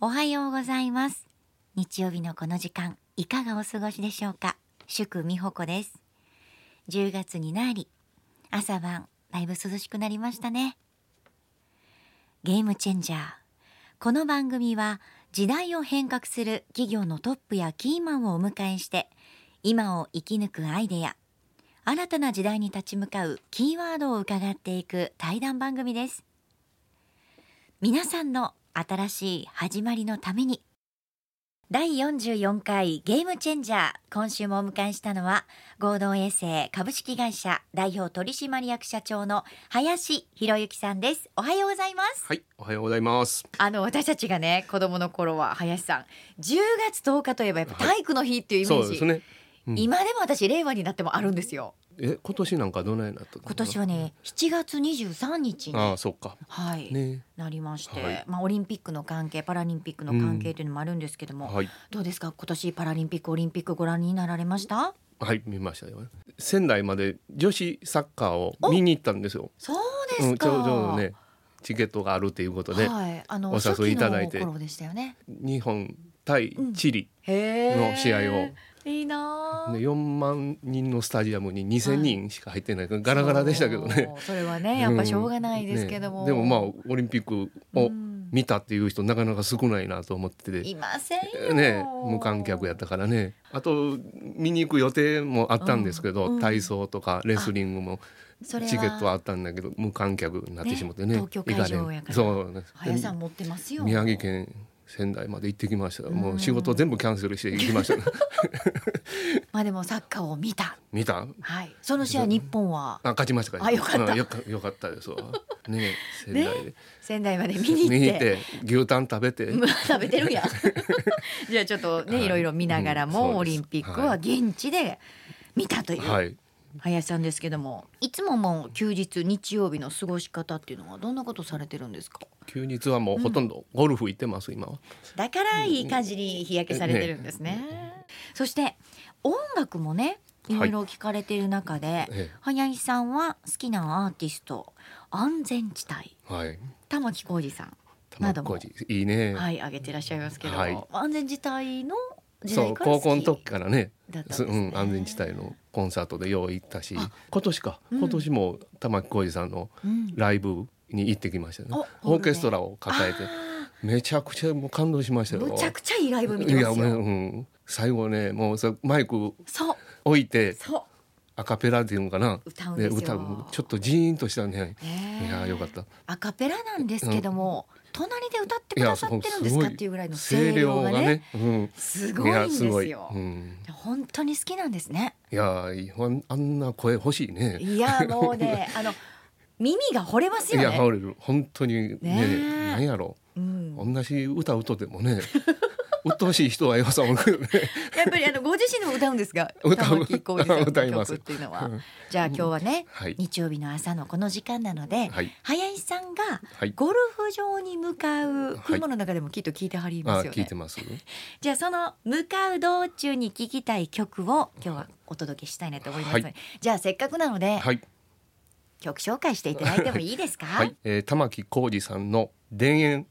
おはようございます。日曜日のこの時間いかがお過ごしでしょうか？祝美穂子です。10月になり朝晩だいぶ涼しくなりましたね。ゲームチェンジャー。この番組は時代を変革する企業のトップやキーマンをお迎えして今を生き抜くアイデア新たな時代に立ち向かうキーワードを伺っていく対談番組です。皆さんの新しい始まりのために。第44回ゲームチェンジャー今週もお迎えしたのは合同衛星株式会社代表取締役社長の林博之さんです。おはようございます。はい、おはようございます。あの私たちがね子供の頃は林さん10月10日といえばやっぱ体育の日っていうイメージ、そうですね。うん。今でも私令和になってもあるんですよえ、今年なんかどないなったの？今年はね7月23日にああ、そっか。はい、ね。なりまして、はいまあオリンピックの関係パラリンピックの関係というのもあるんですけども、はい。どうですか？今年パラリンピックオリンピックご覧になられました？はい、見ましたよ。仙台まで女子サッカーを見に行ったんですよ。そうですか、うんちょうどね、チケットがあるということで、はい、あのお誘いいただいて初期の頃でしたよね日本対チリへの試合を。いいなあで4万人のスタジアムに2,000人しか入ってないからガラガラでしたけどね。それはねやっぱしょうがないですけども、ね。でもまあオリンピックをうん。見たっていう人なかなか少ないなと思ってて。いませんよ。ね無観客やったからね。あと見に行く予定もあったんですけど、うん。うん。体操とかレスリングもチケットはあったんだけど無観客になってしまってね。ね東京会場やから。そうね林さん持ってますよ。宮城県仙台まで行ってきました、もう仕事全部キャンセルして行きました、ね、まあでもサッカーを見た。見た？はい。その試合日本は？あ勝ちましたあよかった。うんよかよかったですわ。ね仙台で、仙台まで見に行って。見に行って牛タン食べて。食べてるや。んじゃあちょっとね、はい。いろいろ見ながらうんも、オリンピックは現地で見たという、はい林さんですけども。いつももう休日日曜日の過ごし方っていうのはどんなことされてるんですか？休日はもうほとんどゴルフ行ってます今は。だからいい感じに日焼けされてるんですね。そして音楽もねいろいろ聞かれている中で、え林さんは好きなアーティスト安全地帯。えはい。玉置浩二さん玉置浩二。いいね、はい挙げてらっしゃいますけども、はい。安全地帯の時そう高校の時からね。ね。うん、安全地帯のコンサートでよう行ったし。あ今年か、うん。今年も玉置浩二さんのうん。ライブに行ってきましたね、おオーケストラを抱えて。あめちゃくちゃもう感動しましたよ。ーむちゃくちゃいいライブ見てますよ。いやもう、うん、最後ねもうさマイクそう。置いてそう。アカペラっていうのかな。歌うんですよ。歌うちょっとジーンとしたね。ねえいやよかった。アカペラなんですけども、隣で歌ってくださってるんですかっていうぐらいの声声量がね。ね。うん。すごいんですよ。うん、本当に好きなんですね。いやあんな声欲しいね。いやもうね あの耳が惚れますよいやね惚れる。本当にねねえ。なんやろ。うん、同じ歌歌ってもね鬱陶しい人はよさもけどね。やっぱりあのご自身でも歌うんですが歌う。玉置浩二っていうのは。うんじゃあ今日はね、はい。日曜日の朝のこの時間なので、はい。林さんがはい。ゴルフ場に向かうはい車の中でもきっと聞いてはりまあすよね、聞いてます。じゃあその向かう道中に聞きたい曲を今日はお届けしたいなと思いますはい。じゃあせっかくなので、はい。曲紹介していただいてもいいですか、はい、えー、玉置浩二さんの田園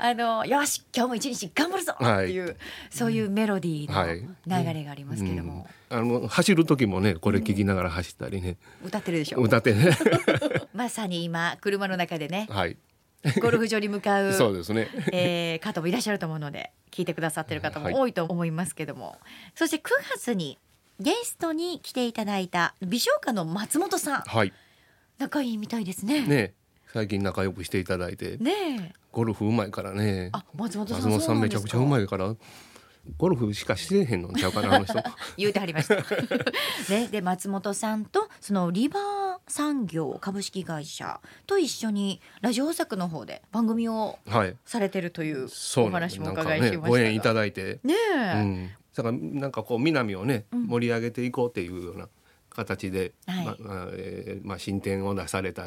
あのよし今日も一日頑張るぞ！っていう、そういうメロディはい。ーの流れがありますけれども、あの走る時もねこれ聞きながら走ったりね、歌ってるでしょ？歌ってね。まさに今車の中でね。はい。ゴルフ場に向かうそうですね。えー方もいらっしゃると思うので聞いてくださってる方も多いと思いますけども、そして9月にゲストに来ていただいた美少家の松本さん。はい。仲いいみたいですね。ね最近仲良くしていただいて。ねえ。ゴルフうまいからね。あ松本さん松本さんめちゃくちゃうまいいからゴルフしかしてへんのちゃうかなあの人。言うてはりました。ねで松本さんとそのリバー産業株式会社と一緒にラジオ大阪の方で番組をはい。されてるというお話も伺いしましたが。ご縁いただいて。ねえ、うん、だからなんかこう南をねうん。盛り上げていこうっていうような形で、はい。まあえーまあ、新店を出された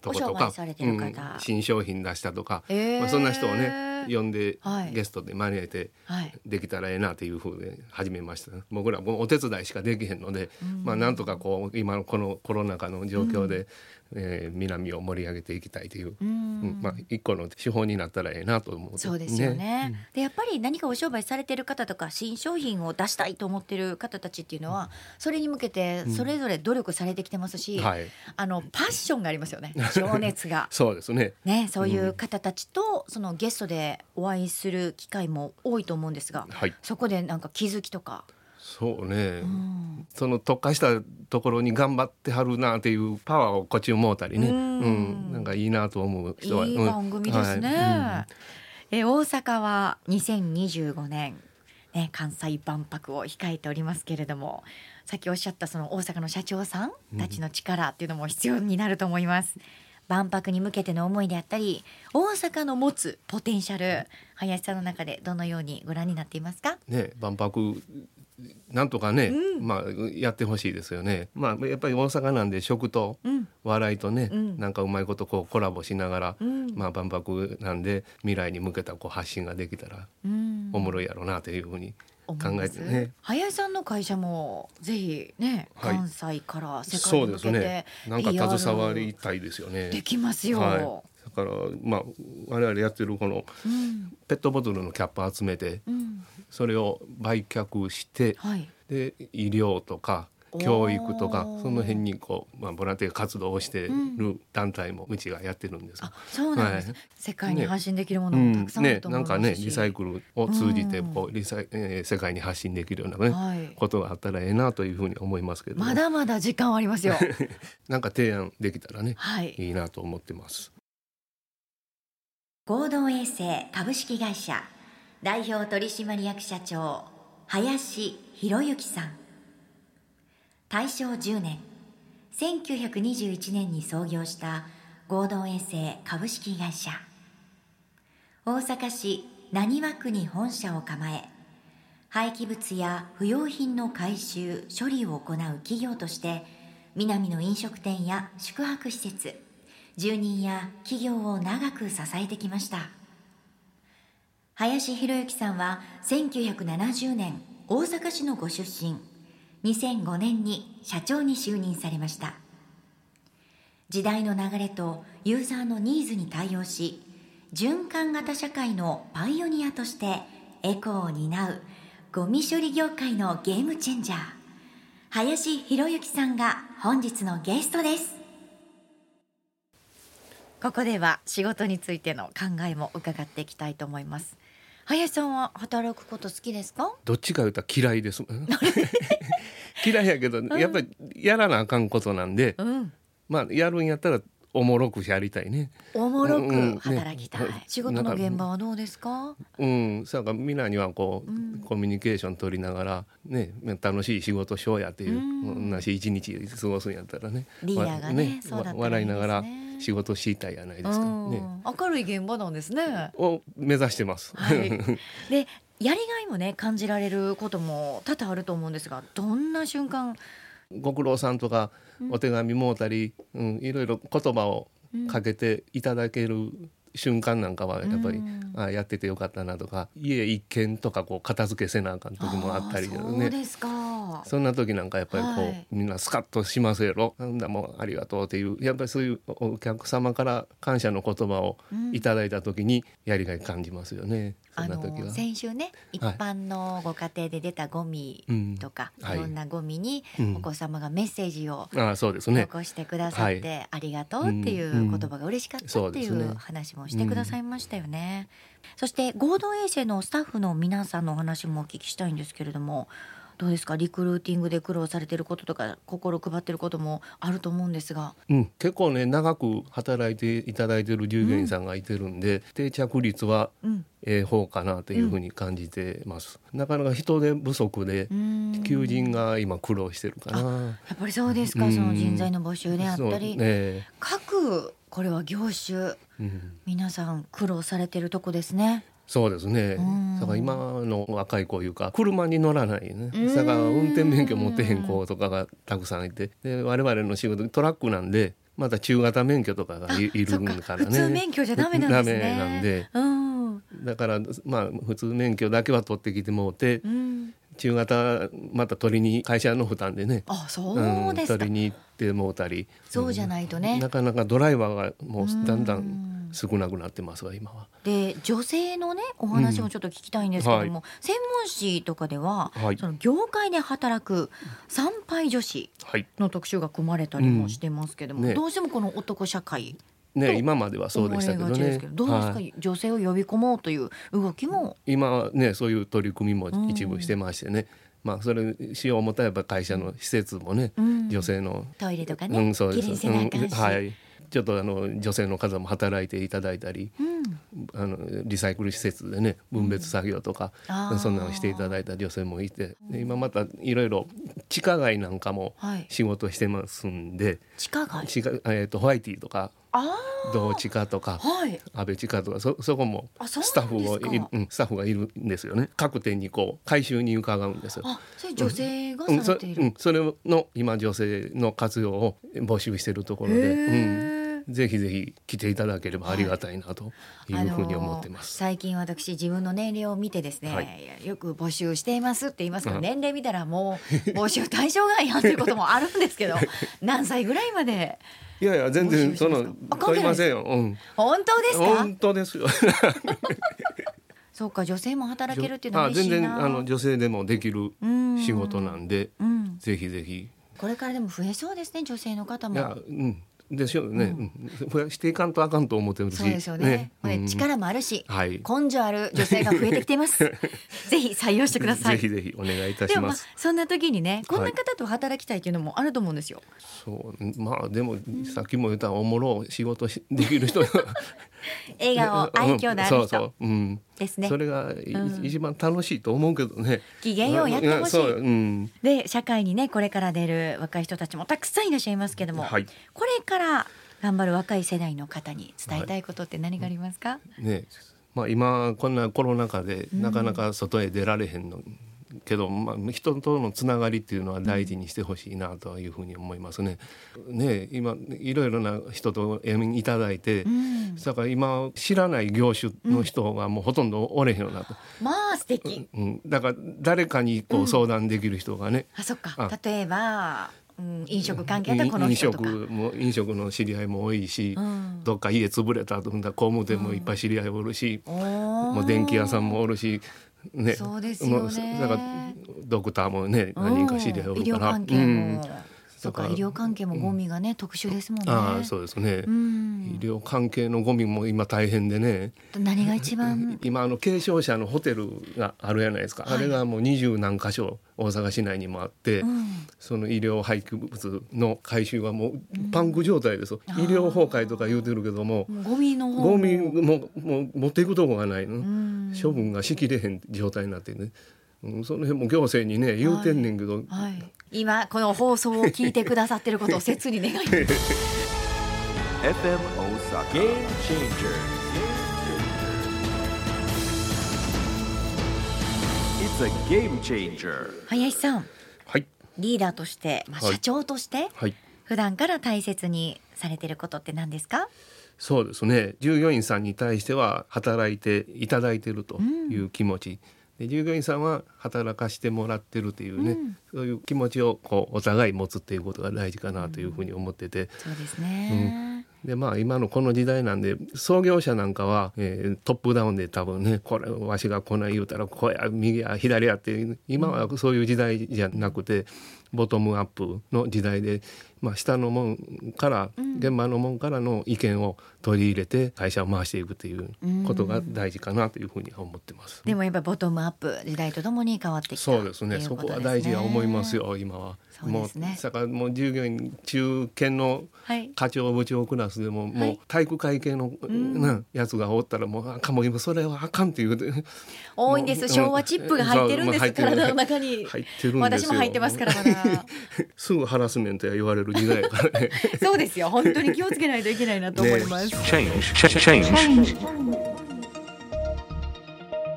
とことかうん新商品出したとか、えー。まあ、そんな人をね呼んで、はい。ゲストで招いてはい。できたらええなというふうで始めました。僕らもうお手伝いしかできへんので、うん。まあ、なんとかこう今のこのコロナ禍の状況で、えー南を盛り上げていきたいという、ううんんまあ一個の手法になったらええなと思う。そうですよね。でやっぱり何かお商売されてる方とか新商品を出したいと思ってる方たちっていうのはそれに向けてそれぞれ努力されてきてますし、うんはい。あのパッションがありますよね。情熱が。そうですね。ね、そういう方たちとそのゲストでお会いする機会も多いと思うんですがはい。そこでなんか気づきとか、そうね、うん。その特化したところに頑張ってはるなっていうパワーをこっちもうたりね、ううん。んなんかいいなと思うい人はいうん。番組ですね。はい。え大阪は2025年、ね、関西万博を控えておりますけれども。さっきおっしゃったその大阪の社長さんたちの力っていうのも必要になると思います。万博に向けての思いであったり大阪の持つポテンシャル林さんの中でどのようにご覧になっていますか？うんね万博なんとかね、うんまあやってほしいですよね。まあやっぱり大阪なんで食とうん笑いとね、うんなんかうまいことこうコラボしながら、うんまあ万博なんで未来に向けたこう発信ができたらうんおもろいやろうなというふうに考えてね。林さんの会社もぜひね、はい関西から世界に向けてね。なんか携わりたいですよね。できますよ。はい。だからまあ我々やってるこのうんペットボトルのキャップ集めてうんそれを売却してはい。で医療とか教育とかその辺にこう、まあ、ボランティア活動をしてる団体もうちがやってるんです。あ、そうなんです。はい世界に発信できるもうのもたんくさんあるねと思ますし、ないんかねリサイクルを通じてうんこうリサイ、えー世界に発信できるようなね、はい。ことがあったらええなというふうに思いますけど、まだまだ時間はありますよ。なんか提案できたらねはい。いいなと思ってます。合同衛星株式会社代表取締役社長林博之さん。大正10年、1921年に創業した合同衛星株式会社。大阪市浪速区に本社を構え、廃棄物や不用品の回収・処理を行う企業として、南の飲食店や宿泊施設、住人や企業を長く支えてきました。林博之さんは1970年大阪市のご出身、2005年に社長に就任されました。時代の流れとユーザーのニーズに対応し、循環型社会のパイオニアとしてエコーを担うゴミ処理業界のゲームチェンジャー、林博之さんが本日のゲストです。ここでは仕事についての考えも伺っていきたいと思います。林さんは働くこと好きですか？どっちか言うたら嫌いです？嫌いやけど、やっぱりやらなあかんことなんで、うん。まあやるんやったらおもろくやりたいね。おもろうんく働きたい。ね仕事の現場はどうですか？うん、そやからみんなにはこう、うんコミュニケーション取りながらね楽しい仕事しようやっていう、うん同じ一日過ごすんやったらねリーダーがねねわ笑いながら仕事したいやないですかうんね。明るい現場なんですね。を目指してます。はい。で、やりがいもね感じられることも多々あると思うんですが、どんな瞬間？ご苦労さんとかうんお手紙もうたり、うん、いろいろ言葉をかけていただける瞬間なんかはやっぱり、うんあやっててよかったなとか家一軒とかこう片付けせなあかん時もあったりあーそうねですか。そんな時なんかやっぱりこう、はい。みんなスカッとしますやろ。なんだもうありがとうっていうやっぱりそういうお客様から感謝の言葉をうんいただいた時にやりがい感じますよね、そあんな時は。の。先週ね一般のご家庭で出たゴミうん。とか、はい。いろんなゴミにうん。お子様がメッセージをああそうですね。残してくださって、はありがとうっていう言葉が嬉しかったっていう話もしてくださいましたよね。そして合同衛星のスタッフの皆さんのお話もお聞きしたいんですけれどもどうですか？リクルーティングで苦労されてることとか心配ってることもあると思うんですが。うん、結構ね長く働いていただいてる従業員さんがいてるんで、定着率はうん、ええ方かなというふうに感じてます、なかなか人手不足で求人が今苦労してるかな。やっぱりそうですか、うん。その人材の募集であったり、ね各これは業種。うん、皆さん苦労されてるとこですね。そうですね。うん。だから今の若い子いうか車に乗らないね。うん。だから運転免許持ってへん子とかがたくさんいて。で我々の仕事トラックなんでまた中型免許とかがいいるかからね。普通免許じゃダメなんですね。なんで。うん、だからまあ普通免許だけは取ってきてもうてうん、中型また取りに会社の負担でね。あそうですか、取りに行ってもうたり。そうじゃないとね、なかなかドライバーがもうだんだん少なくなってますが今は。で女性のねお話もちょっと聞きたいんですけども、うん。は専門誌とかでは、はい。その業界で働く参拝女子はい。の特集が組まれたりもしてますけども、うん。ね。どうしてもこの男社会ね今まではそうでしたけどね。どどうですか、はい。女性を呼び込もうという動きも。今はねそういう取り組みも一部してましてね、まあそれしよう思ったらやっぱ会社の施設もね、うん。女性のトイレとかね、うん、そうです。うんはい。ちょっとあの女性の方も働いていただいたりうん。あのリサイクル施設でね分別作業とか、あー。そんなのしていただいた女性もいて。で今またいろいろ地下街なんかもはい。仕事してますんで、地下街？地下えー、とホワイティとかあ同地下とかあはい。安倍地下とかそそこもスタッフをスタッフがいるんですよね。各店にこう回収に伺うんですよ。あそれ女性がうん。そされている、うん、それの今女性の活用を募集しているところで、へうん、ーぜひぜひ来ていただければありがたいなというふうに思ってまあのす。最近私自分の年齢を見てですね、はい。よく募集していますって言いますけど、うん。年齢見たらもう募集対象外やんということもあるんですけど 何歳ぐらいまでいやいや全然その問いませんよ。うん、本当ですか？本当ですよ。そうか女性も働けるっていうのはあ嬉しいな。全然あの女性でもできるうん。仕事なんで、うん、ぜひぜひ。これからでも増えそうですね女性の方も。いや、うん、でしょうね。うん、していかんとあかんと思ってるし。そうですよね。これうん力もあるし、はい。根性ある女性が増えてきています。ぜひ採用してください。ぜひぜひお願いいたでもまあします。そんな時にねこんな方と働きたいっていうのもあると思うんですよ、そう。まあでもさっきも言ったおもろ仕事しできる人 笑顔 愛嬌のある人。そうそう、うん、ですね。それがい、うん。一番楽しいと思うけどね。機嫌ようやってほしい。う、うん、で社会にねこれから出る若い人たちもたくさんいらっしゃいますけども、はい。これから頑張る若い世代の方に伝えたいことって何がありますか、ね。まあ今こんなコロナ禍でうん。なかなか外へ出られへんの、けど、まあ、人とのつながりっていうのは大事にしてほしいなというふうに思いますね。ね今いろいろな人とお読みいただいて、うん。だから今知らない業種の人がもうほとんどおれへんようになった、まあ素敵、うん、だから誰かにこう相談できる人がね、あそっか。あ。例えば、うん、飲食関係だったらこの飲人とか。食も飲食の知り合いも多いし、うん。どっか家潰れたと踏んだら工務店もいっぱい知り合いおるし、おー。もう電気屋さんもおるし、ね、そうですよね。もうだからドクターもね何人か知り合いおるから、うんそうか医療関係もゴミがね、特殊ですもんね。ああそうですね、うん。医療関係のゴミも今大変でね。何が一番？今あの軽症者のホテルがあるじゃないですか、はい。あれがもう二十何箇所大阪市内にもあって、うん。その医療廃棄物の回収がもうパンク状態です医療崩壊とか言うてるけどもゴミの方ゴミももう持っていくとこがないの、うん。処分がしきれへん状態になってね、うん、その辺も行政にね言うてんねんけど、はい、今この放送を聞いてくださってることを切に願います。FM Osaka. Game Changer. It's a game changer. 林さん。はい。リーダーとして、まあ、はい。社長として、はい。普段から大切にされてることって何ですか？そうですね。従業員さんに対しては働いていただいてるという気持ち、で従業員さんは働かしてもらってるというね、うん。そういう気持ちをこうお互い持つっていうことが大事かなというふうに思ってて、そうですね、でまあ今のこの時代なんで創業者なんかは、えートップダウンで多分ねこれわしがこない言うたらこうや右や左やっていう今はそういう時代じゃなくて、ボトムアップの時代で、まあ、下のもんから、現場のもんからの意見を取り入れて会社を回していくということが大事かなというふうには思ってます。でもやっぱボトムアップ時代とともに変わってそうですね。っていそうことは大事や思いますよ今は。そうですね。もうだからもう従業員中堅のはい。課長部長クラスでも、もはい。う体育会系の、なやつがおったらもうあかんもう今それはあかんっていう。て多いんです。もう昭和チップが入ってるんです。体の中に。入ってる私も入ってますから すぐハラスメントや言われる時代やからね。そうですよ。本当に気をつけないといけないなと思います、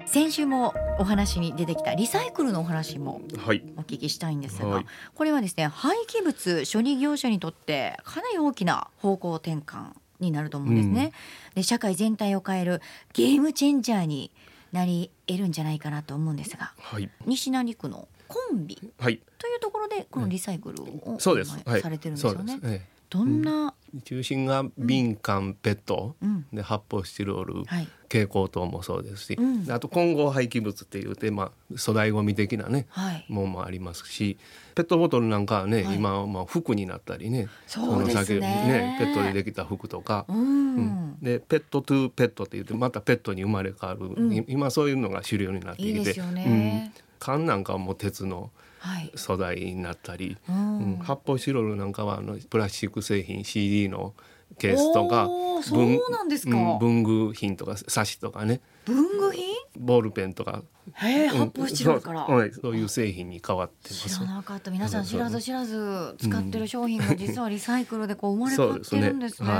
先週もお話に出てきたリサイクルのお話もはい。お聞きしたいんですが、はい。これはですね廃棄物処理業者にとってかなり大きな方向転換になると思うんですね。で社会全体を変えるゲームチェンジャーになり得るんじゃないかなと思うんですがはい。西成区のコンビはい。というところでこのリサイクルをそうです。はい。今されてるんですよね。どんな、え中心が瓶缶ペット、うん。で発泡スチロール、はい。蛍光灯もそうですし、うん。あと混合廃棄物っていうて、まあ、粗大ごみ的なね、はい。もんもありますしペットボトルなんかはね、はい。今はまあ服になったりねそうですね。その先ペットでできた服とか、うん、うん。でペットトゥーペットって言ってまたペットに生まれ変わる、今そういうのが主流になってきて。いいですよね。うん缶なんかはもう鉄のはい、素材になったり、うん。うん発泡スチロールなんかはあのプラスチック製品 CD のケースとかおーそうなんですか。うん文具品とか冊子とかね。文具品？ボールペンとか。へえうん発泡スチロールから、そうはいそういう製品に変わってます。知らなかった。皆さん知らず知らず使ってる商品が実はリサイクルでこう生まれ変わってるんですね。そ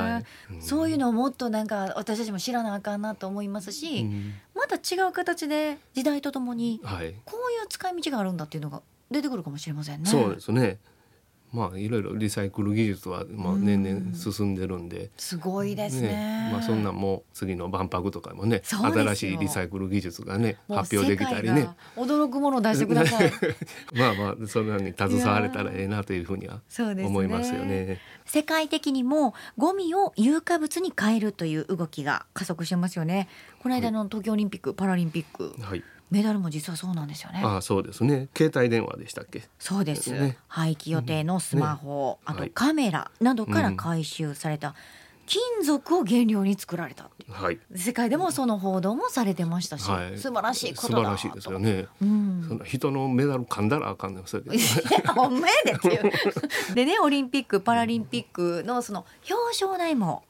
うね。はい。いうのをもっとなんか私たちも知らなあかんなと思いますし、うん。また違う形で時代とともにはいこういう使い道があるんだっていうのが出てくるかもしれませんね。そうですねまあいろいろリサイクル技術はまあ年々進んでるんで、すごいですね。まあそんなんも次の万博とかもね新しいリサイクル技術がね発表できたりね驚くものを出してください。まあまあそんなに携われたらええなというふうには思いますよね。世界的にもゴミを有価物に変えるという動きが加速してますよね。この間の東京オリンピック・パラリンピックはい。メダルも実はそうなんですよね。ああそうですね。携帯電話でしたっけ？そうです、ね廃棄予定のスマホ、あとねはいカメラなどから回収された金属を原料に作られたっていうはい。世界でもその報道もされてましたし、はい。素晴らしいことだ素晴らしいですよね。うんそんな人のメダル噛んだらあかんねんそれで。いやほんまやでっていう。でねオリンピック・パラリンピックのその表彰台も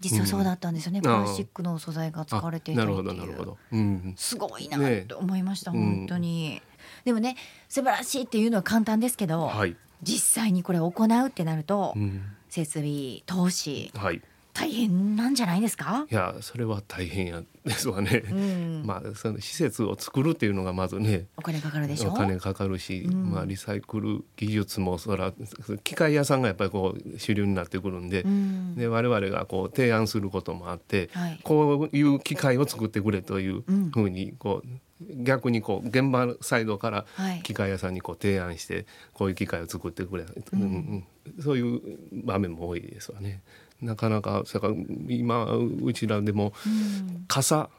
実はそうだったんですよね、うんプラスチックの素材が使われていたっていう。すごいなねと思いました、うん本当に。でもね素晴らしいっていうのは簡単ですけど、はい。実際にこれを行うってなると、うん。設備投資はい。大変なんじゃないですか？いやそれは大変やですわね。うん。まあその施設を作るっていうのがまずね。お金かかるでしょ？お金かかるし、うん。まあリサイクル技術もそら機械屋さんがやっぱりこう主流になってくるんで、うん。で我々がこう提案することもあって、はい。こういう機械を作ってくれといううんふうにこう逆にこう現場サイドからはい。機械屋さんにこう提案してこういう機械を作ってくれ、うん。うん。そういう場面も多いですわね。なかなかそれから今うちらでもうん。傘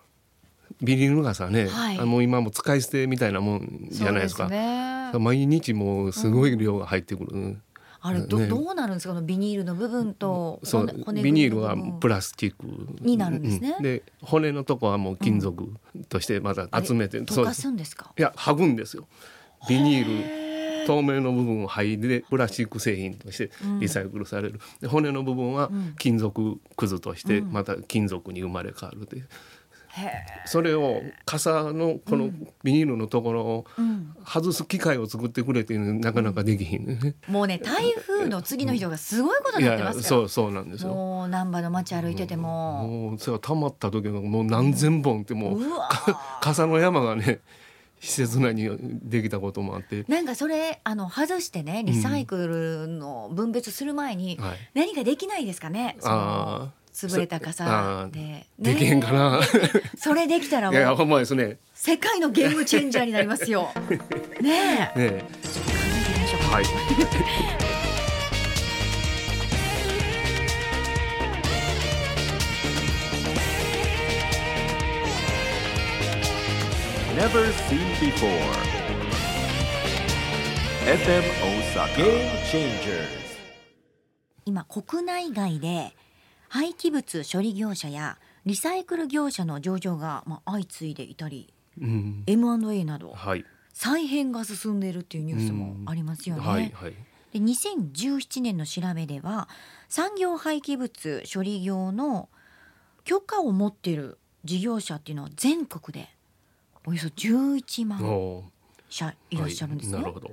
ビニール傘ね、はい。あもう今も使い捨てみたいなもんじゃないですか。そうね。毎日もうすごい量が入ってくる。あれど,、ね。どうなるんですか？このビニールの部分とそう骨骨ビニールはプラスチック。になるんですね。うんで骨のとこはもう金属としてまた集めて、あれ溶かそうです。すんですか？いや剥ぐんですよ。ビニール透明の部分を剥いでプラスチック製品としてリサイクルされる、で骨の部分はん。金属くずとしてうん。また金属に生まれ変わるという、へそれを傘のこのビニールのところを外す機械を作ってくれってなかなかできひん。ね、もうね台風の次の日とかすごいこといになってます そうそうなんですよ。もう難波の街歩いてても、もうそれが溜まった時はもう何千本ってもう 傘の山がね施設内にできたこともあって、なんかそれあの外してねリサイクルの分別する前にはい、何かできないですかね、あ潰れた傘あー。で、できへんかな、それできたらいやもうほんまですね。世界のゲームチェンジャーになりますよ。ねえ。ねえ。はい Never seen before. FM Osaka. Game Changers. 今国内外で廃棄物処理業者やリサイクル業者の上場が、まあ、相次いでいたりうん、M&A などはい、再編が進んでいるっていうニュースもありますよね。はいはいで2017年の調べでは産業廃棄物処理業の許可を持っている事業者っていうのは全国でおよそ11万お社いらっしゃるんですね。はい、なるほど、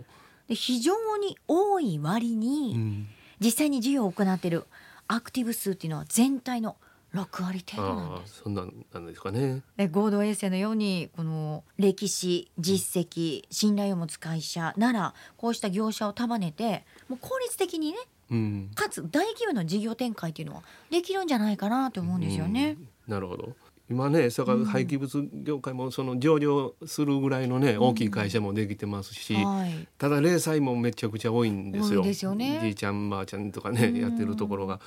で非常に多い割に、うん、実際に事業を行っているアクティブ数っていうのは全体の6割程度なんです。そんなんなんですかね。で合同衛星のようにこの歴史実績信頼を持つ会社ならこうした業者を束ねてもう効率的にねうん。かつ大規模な事業展開っていうのはできるんじゃないかなと思うんですよね。うん。なるほど今ねそれから廃棄物業界もその上場するぐらいのね大きい会社もできてますし、はい。ただ零細もめちゃくちゃ多いんですよ。すよねじいちゃんばあちゃんとかね、うんやってるところが。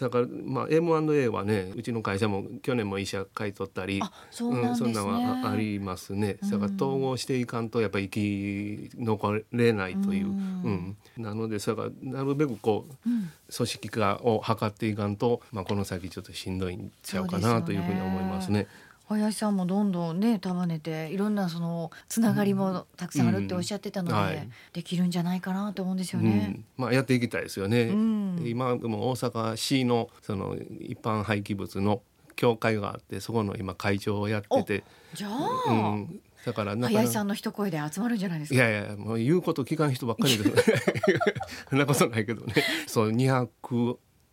だからまあ M&A はねうちの会社も去年も医者買い取ったり。あ、そうなんね。そんなんはあありますね。だから統合していかんとやっぱり生き残れないという。ううんん。なのでそれからなるべくこううん組織化を図っていかんと、まあこの先ちょっとしんどいんちゃうかなというふうに思いますね。林さんもどんどんね束ねていろんなそのつながりもたくさんあるっておっしゃってたので、うん。はい。できるんじゃないかなと思うんですようね。ん、まあやっていきたいですよね。うん。で今でも大阪市のその一般廃棄物の協会があってそこの今会長をやってて、じゃうあ、ん、だから林さんの一声で集まるんじゃないですか？いやいやもう言うこと聞かん人ばっかりです そんなことないけどね。そう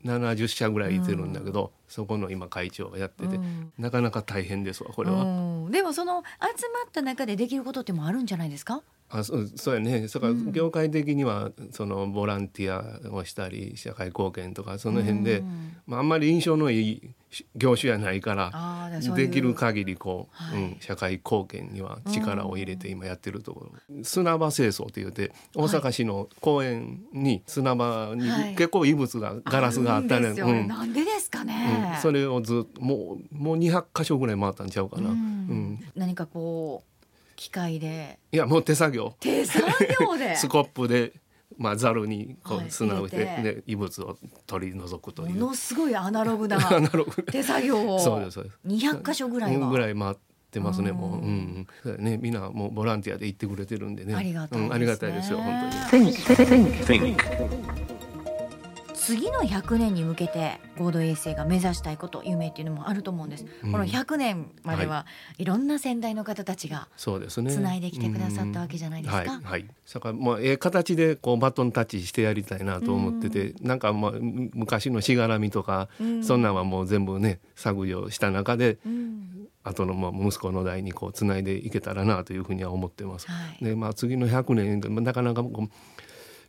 270社ぐらいいてるんだけど、そこの今会長をやってて、うんなかなか大変ですわこれは。うんでもその集まった中でできることってもあるんじゃないですか？あそうそうやね。それからうん。業界的にはそのボランティアをしたり社会貢献とかその辺で、うん。まあ、あんまり印象のいい業種やないからできる限りこう、はい。うん、社会貢献には力を入れて今やってるところ、砂場清掃って言って大阪市の公園に砂場にはい。結構異物がガラスがあったね、うん。なんでですかね。うん、それをずっともうもう200箇所ぐらい回ったんちゃうかな、ううんん。何かこう機械で。いやもう手作業。手作業で？スコップで、まあ、ざるにこはいう砂を入れて,、入れて。で異物を取り除くという。ものすごいアナログな アナログ。手作業を。そうですそうです。200箇所ぐらいは。ぐらい回ってますねうん。もう、うんね。みんなもうボランティアで行ってくれてるんでね。ありがたいですね。うん、ありがたいですよ本当に。Think. 次の100年に向けて合同衛星が目指したいこと夢っていうのもあると思うんです、うん。この100年まではい。ろんな先代の方たちがそうですね。繋いできてくださったわけじゃないですか。うん。はい。はい。だからまあええ形でこうバトンタッチしてやりたいなと思ってて、なんかまあむ昔のしがらみとか、うん。そんなんはもう全部ね削除した中でうん。後のまあ息子の代にこうつないでいけたらなというふうには思ってます。はい。でまあ次の100年まあなかなか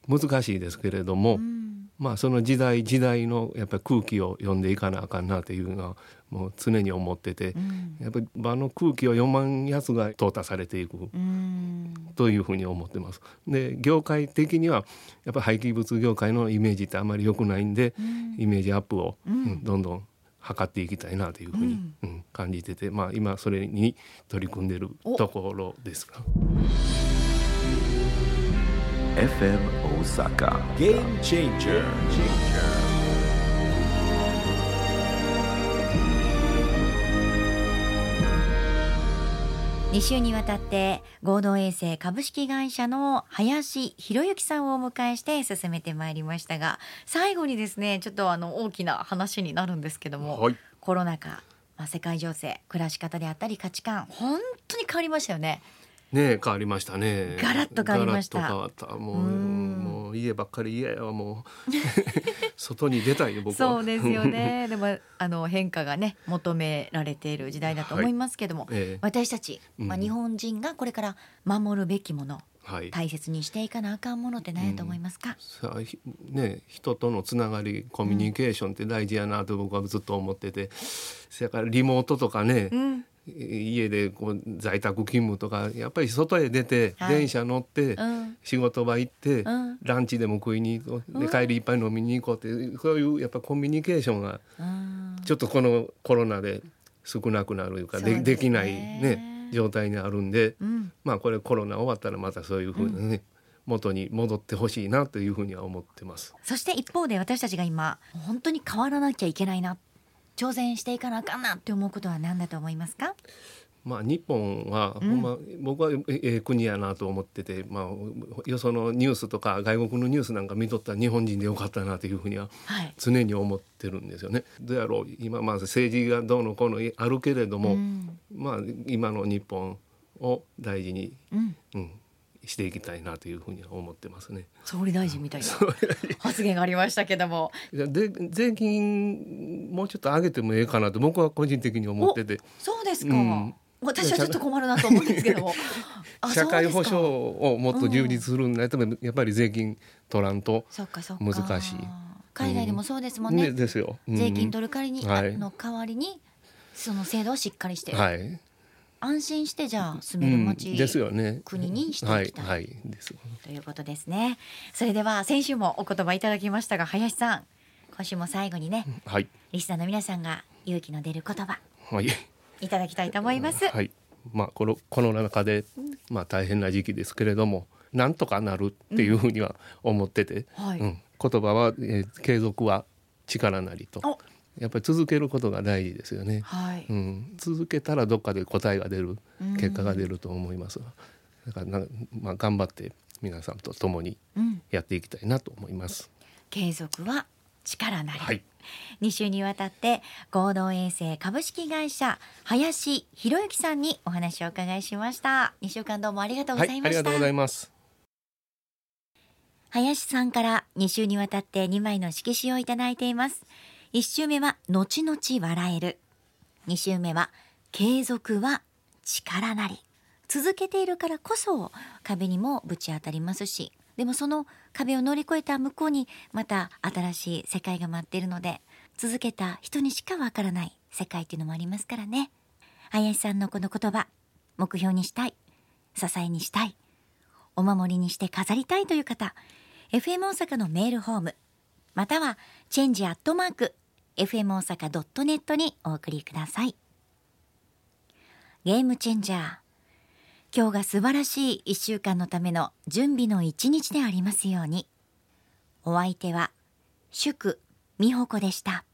難しいですけれども、うんまあその時代時代のやっぱり空気を読んでいかなあかんなというのはもう常に思ってて、うん。やっぱり場の空気を読まんやつが淘汰されていくうん。というふうに思ってます。で業界的にはやっぱり廃棄物業界のイメージってあまり良くないんで、うん。イメージアップを、うん。うんどんどん図っていきたいなというふうに、うん。感じてて、まあ、今それに取り組んでるおところですが。FM Osaka. Game changer. changer. 2週にわたって合同衛星株式会社の林博之さんをお迎えして進めてまいりましたが最後にですねちょっとあの大きな話になるんですけども、はいコロナ禍、まあ、世界情勢暮らし方であったり価値観本当に変わりましたよね。ねえ変わりましたね。ガラッと変わりました。もううん。もう家ばっかり嫌やわもう。外に出たいよ僕は。そうですよ。ね。でもあの変化がね求められている時代だと思いますけども、ええ。私たち、まあ、うん日本人がこれから守るべきものはい。大切にしていかなあかんものって何やと思いますか、さあひね人とのつながりコミュニケーションって大事やなと僕はずっと思ってて、それからリモートとかね、うん家でこう在宅勤務とかやっぱり外へ出て、はい。電車乗って、うん。仕事場行って、うん。ランチでも食いに行こう。で帰りいっぱい飲みに行こうってそういうやっぱコミュニケーションがうん。ちょっとこのコロナで少なくなるいうかでですね。できないね状態にあるんで、うん。まあこれコロナ終わったらまたそういうふうにね、元に戻ってほしいなというふうには思ってます。そして一方で私たちが今本当に変わらなきゃいけないな挑戦していかなあかんなって思うことは何だと思いますか？まあ日本は、うん。ほんま僕はえええ国やなと思ってて、まあよそのニュースとか外国のニュースなんか見とったら日本人でよかったなというふうにははい。常に思ってるんですよね。どうやろう今まあ政治がどうのこうのあるけれども、うん。まあ今の日本を大事に、うん、うん、していきたいなというふうには思ってますね。総理大臣みたいな 発言がありましたけども。で税金もうちょっと上げてもええかなと僕は個人的に思ってて。そうですか、うん。私はちょっと困るなと思うんですけども。あ社会保障をもっと充実するんだったらやっぱり税金取らんと、そっかそっか。難しい。海外でもそうですもんね、ねですよ。うん。税金取る代わりに、はい。あの代わりにその制度はしっかりしてる、はい、安心してじゃあ住うん、める街、ですよね。国にしていきたい。はい、はい、です。ということですね。それでは先週もお言葉いただきましたが林さん今週も最後にねはい、リスナーの皆さんが勇気の出る言葉はい。いただきたいと思います、はい、まあこのコロナ禍でまあ大変な時期ですけれども、なんとかなるっていうふうには思ってて、はい。うん、言葉は、えー継続は力なりと。お、やっぱり続けることが大事ですよね。はい、うん、続けたらどっかで答えが出るうん結果が出ると思います。だからなまあ頑張って皆さんと共にうん、やっていきたいなと思います。継続は力なり、はい、2週にわたって合同衛星株式会社林博之さんにお話をお伺いしました2週間どうもありがとうごはい、ざいました、ありがとうございます。林さんから2週にわたって2枚の色紙をいただいています1週目は後々笑える。2週目は継続は力なり。続けているからこそ壁にもぶち当たりますし。でもその壁を乗り越えた向こうにまた新しい世界が待っているので続けた人にしかわからない世界っていうのもありますからね。林さんのこの言葉目標にしたい支えにしたいお守りにして飾りたいという方 FM 大阪のメールホームまたはチェンジアットマーク FM 大阪 .net にお送りください。ゲームチェンジャー。今日が素晴らしい1週間のための準備の一日でありますように。お相手は祝美穂子でした。